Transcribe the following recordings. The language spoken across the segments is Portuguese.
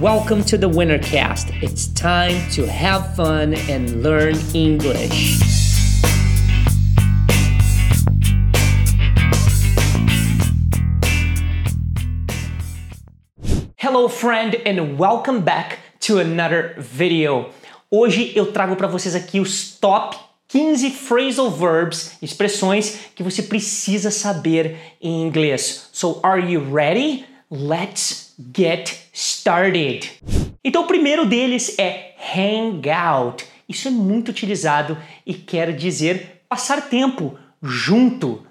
Welcome to the Wintercast. It's time to have fun and learn English. Hello, friend, and welcome back to another video. Hoje eu trago para vocês aqui os top 15 phrasal verbs, expressões que você precisa saber em inglês. So, are you ready? Let's get started. Então, o primeiro deles é hang out. Isso é muito utilizado e quer dizer passar tempo junto.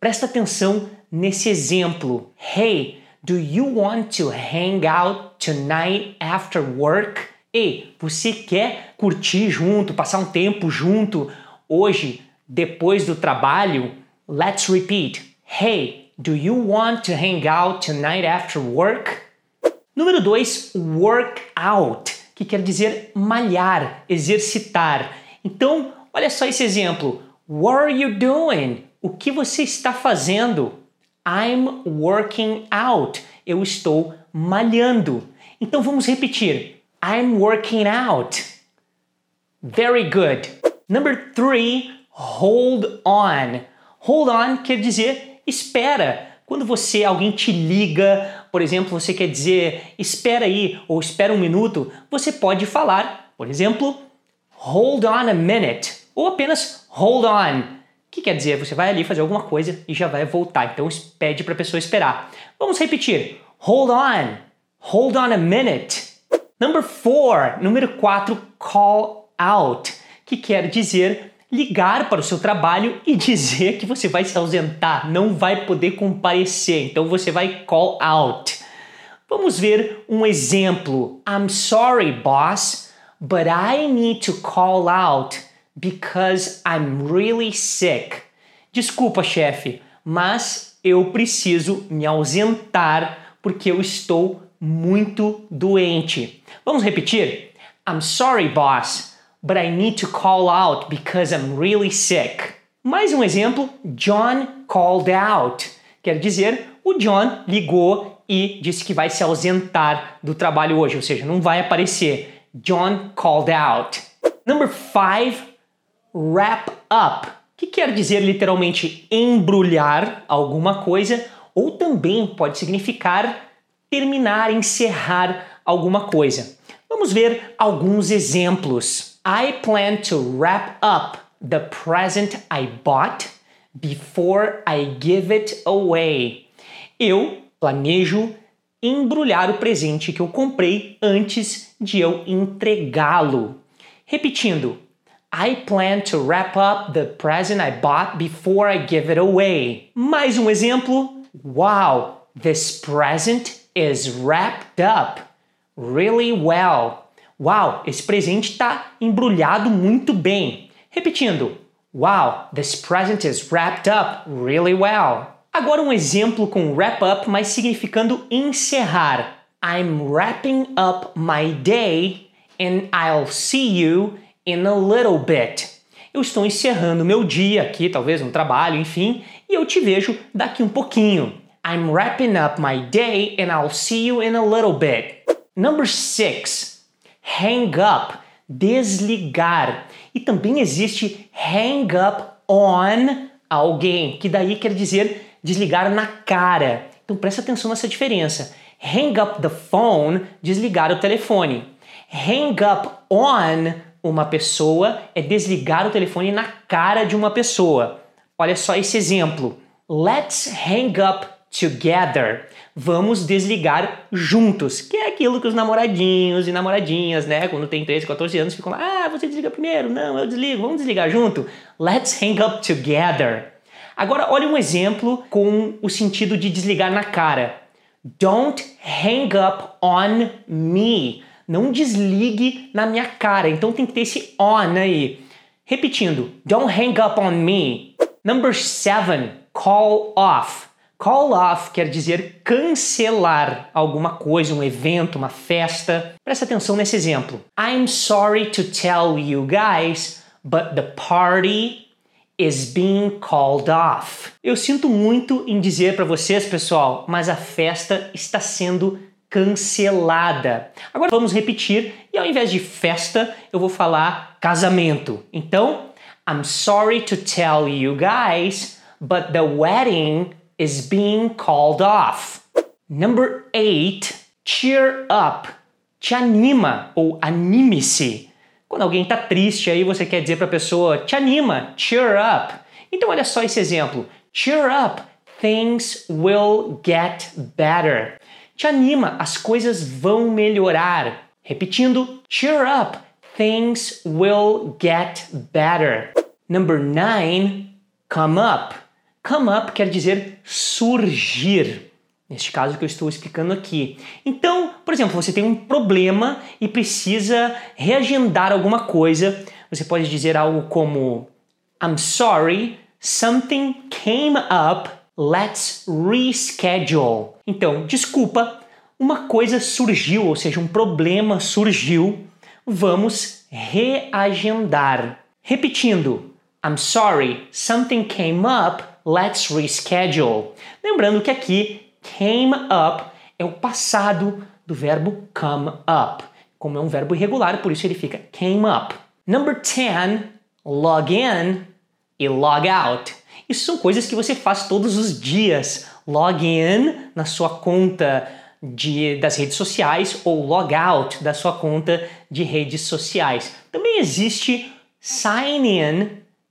Presta atenção nesse exemplo. Hey, do you want to hang out tonight after work? Ei, você quer curtir junto, passar um tempo junto hoje depois do trabalho? Let's repeat. Hey, do you want to hang out tonight after work? Número 2, work out, que quer dizer malhar, exercitar. Então, olha só esse exemplo. What are you doing? O que você está fazendo? I'm working out. Eu estou malhando. Então vamos repetir. I'm working out. Very good. Number three, hold on. Hold on quer dizer espera. Quando você, alguém te liga, por exemplo, você quer dizer espera aí ou espera um minuto, você pode falar, por exemplo, hold on a minute ou apenas hold on. Que quer dizer, você vai ali fazer alguma coisa e já vai voltar. Então pede para a pessoa esperar. Vamos repetir. Hold on. Hold on a minute. Number four, número 4, call out, que quer dizer ligar para o seu trabalho e dizer que você vai se ausentar, não vai poder comparecer. Então você vai call out. Vamos ver um exemplo. I'm sorry, boss, but I need to call out because I'm really sick. Desculpa, chefe, mas eu preciso me ausentar porque eu estou muito doente. Vamos repetir? I'm sorry, boss, but I need to call out because I'm really sick. Mais um exemplo: John called out. Quer dizer, o John ligou e disse que vai se ausentar do trabalho hoje, ou seja, não vai aparecer. John called out. Number five, wrap up, que quer dizer literalmente embrulhar alguma coisa, ou também pode significar terminar, encerrar alguma coisa. Vamos ver alguns exemplos. I plan to wrap up the present I bought before I give it away. Eu planejo embrulhar o presente que eu comprei antes de eu entregá-lo. Repetindo, I plan to wrap up the present I bought before I give it away. Mais um exemplo. Wow, this present is wrapped up really well. Wow, esse presente está embrulhado muito bem. Repetindo. Wow, this present is wrapped up really well. Agora um exemplo com wrap up, mas significando encerrar. I'm wrapping up my day and I'll see you in a little bit. Eu estou encerrando meu dia aqui, talvez no trabalho, enfim, e eu te vejo daqui um pouquinho. I'm wrapping up my day and I'll see you in a little bit. Number six, hang up, desligar. E também existe hang up on alguém, que daí quer dizer desligar na cara. Então presta atenção nessa diferença. Hang up the phone, desligar o telefone. Hang up on uma pessoa é desligar o telefone na cara de uma pessoa. Olha só esse exemplo. Let's hang up together. Vamos desligar juntos, que é aquilo que os namoradinhos e namoradinhas, né, quando tem 13, 14 anos, ficam lá, ah, você desliga primeiro, não, eu desligo, vamos desligar junto. Let's hang up together. Agora, olha um exemplo com o sentido de desligar na cara. Don't hang up on me. Não desligue na minha cara. Então tem que ter esse on aí. Repetindo, don't hang up on me. Number seven, call off. Call off quer dizer cancelar alguma coisa, um evento, uma festa. Presta atenção nesse exemplo. I'm sorry to tell you guys, but the party is being called off. Eu sinto muito em dizer para vocês, pessoal, mas a festa está sendo cancelada. Agora vamos repetir e ao invés de festa, eu vou falar casamento. Então, I'm sorry to tell you guys, but the wedding is being called off. Number 8, cheer up. Te anima ou anime-se. Quando alguém está triste, aí você quer dizer para a pessoa, te anima, cheer up. Então olha só esse exemplo. Cheer up, things will get better. Te anima, as coisas vão melhorar. Repetindo, cheer up, things will get better. Number nine, come up. Come up quer dizer surgir. Neste caso que eu estou explicando aqui. Então, por exemplo, você tem um problema e precisa reagendar alguma coisa. Você pode dizer algo como I'm sorry, something came up, let's reschedule. Então, desculpa, uma coisa surgiu, ou seja, um problema surgiu, vamos reagendar. Repetindo, I'm sorry, something came up, let's reschedule. Lembrando que aqui came up é o passado do verbo come up. Como é um verbo irregular, por isso ele fica came up. Number 10, log in e log out. Isso são coisas que você faz todos os dias. Log in na sua conta de, das redes sociais ou log out da sua conta de redes sociais. Também existe sign in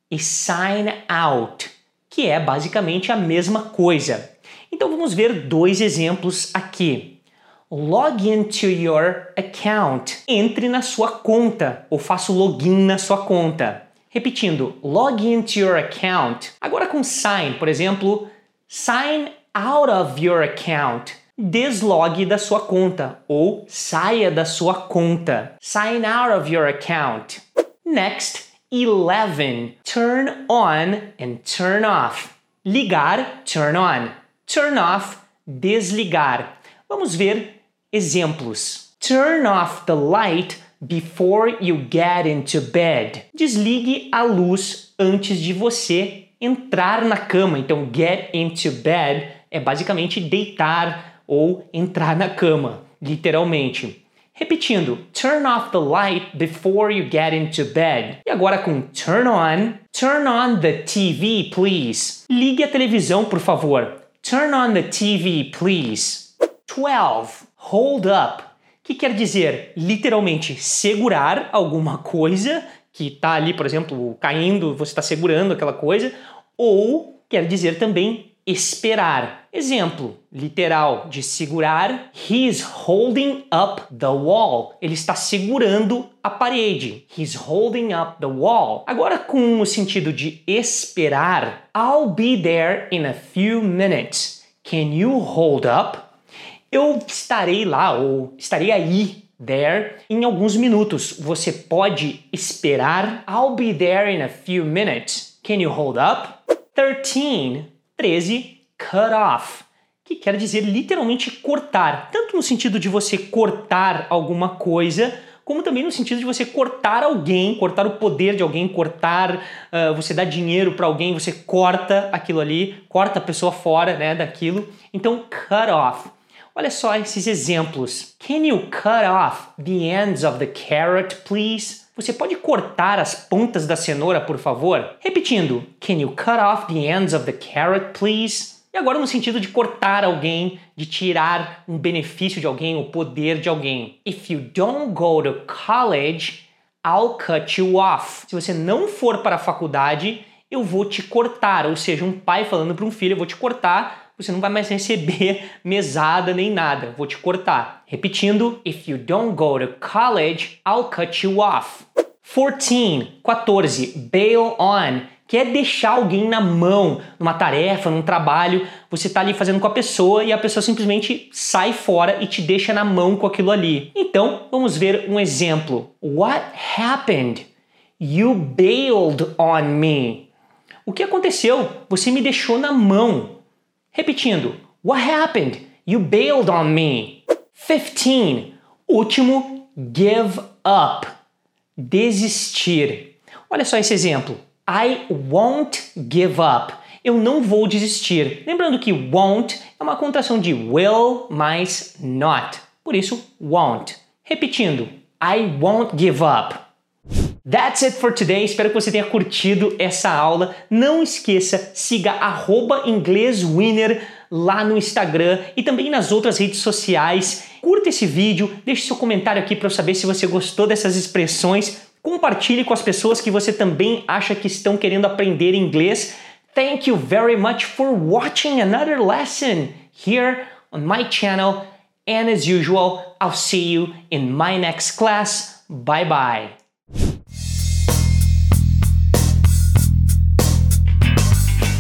e sign out, que é basicamente a mesma coisa. Então vamos ver dois exemplos aqui. Log into your account. Entre na sua conta ou faça login na sua conta. Repetindo, log into your account. Agora com sign, por exemplo, sign out of your account. Deslogue da sua conta ou saia da sua conta. Sign out of your account. Next, 11. Turn on and turn off. Ligar, turn on. Turn off, desligar. Vamos ver exemplos. Turn off the light before you get into bed. Desligue a luz antes de você entrar na cama. Então, get into bed é basicamente deitar ou entrar na cama, literalmente. Repetindo, turn off the light before you get into bed. E agora com turn on, turn on the TV, please. Ligue a televisão, por favor. Turn on the TV, please. 12. Hold up que quer dizer literalmente segurar alguma coisa que está ali, por exemplo, caindo, você está segurando aquela coisa, ou quer dizer também esperar. Exemplo literal de segurar: He's holding up the wall. Ele está segurando a parede. He's holding up the wall. Agora, com o sentido de esperar, I'll be there in a few minutes. Can you hold up? Eu estarei lá ou estarei aí there em alguns minutos. Você pode esperar? I'll be there in a few minutes. Can you hold up? 13, 13, cut off, que quer dizer literalmente cortar, tanto no sentido de você cortar alguma coisa, como também no sentido de você cortar alguém, cortar o poder de alguém, cortar, uh, você dá dinheiro para alguém, você corta aquilo ali, corta a pessoa fora né, daquilo. Então, cut off. Olha só esses exemplos. Can you cut off the ends of the carrot, please? Você pode cortar as pontas da cenoura, por favor? Repetindo. Can you cut off the ends of the carrot, please? E agora no sentido de cortar alguém, de tirar um benefício de alguém, o poder de alguém. If you don't go to college, I'll cut you off. Se você não for para a faculdade, eu vou te cortar. Ou seja, um pai falando para um filho, eu vou te cortar você não vai mais receber mesada nem nada. Vou te cortar. Repetindo, if you don't go to college, I'll cut you off. 14, 14, bail on, que é deixar alguém na mão numa tarefa, num trabalho, você tá ali fazendo com a pessoa e a pessoa simplesmente sai fora e te deixa na mão com aquilo ali. Então, vamos ver um exemplo. What happened? You bailed on me. O que aconteceu? Você me deixou na mão. Repetindo, What happened? You bailed on me. 15. Último, give up. Desistir. Olha só esse exemplo. I won't give up. Eu não vou desistir. Lembrando que won't é uma contração de will mais not. Por isso, won't. Repetindo, I won't give up. That's it for today. Espero que você tenha curtido essa aula. Não esqueça, siga ingleswinner lá no Instagram e também nas outras redes sociais. Curta esse vídeo, deixe seu comentário aqui para eu saber se você gostou dessas expressões. Compartilhe com as pessoas que você também acha que estão querendo aprender inglês. Thank you very much for watching another lesson here on my channel. And as usual, I'll see you in my next class. Bye bye.